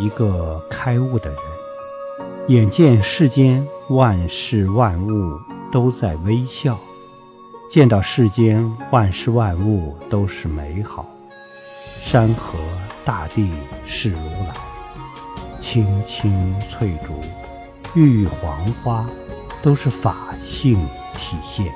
一个开悟的人，眼见世间万事万物都在微笑，见到世间万事万物都是美好。山河大地是如来，青青翠竹，玉玉黄花，都是法性体现。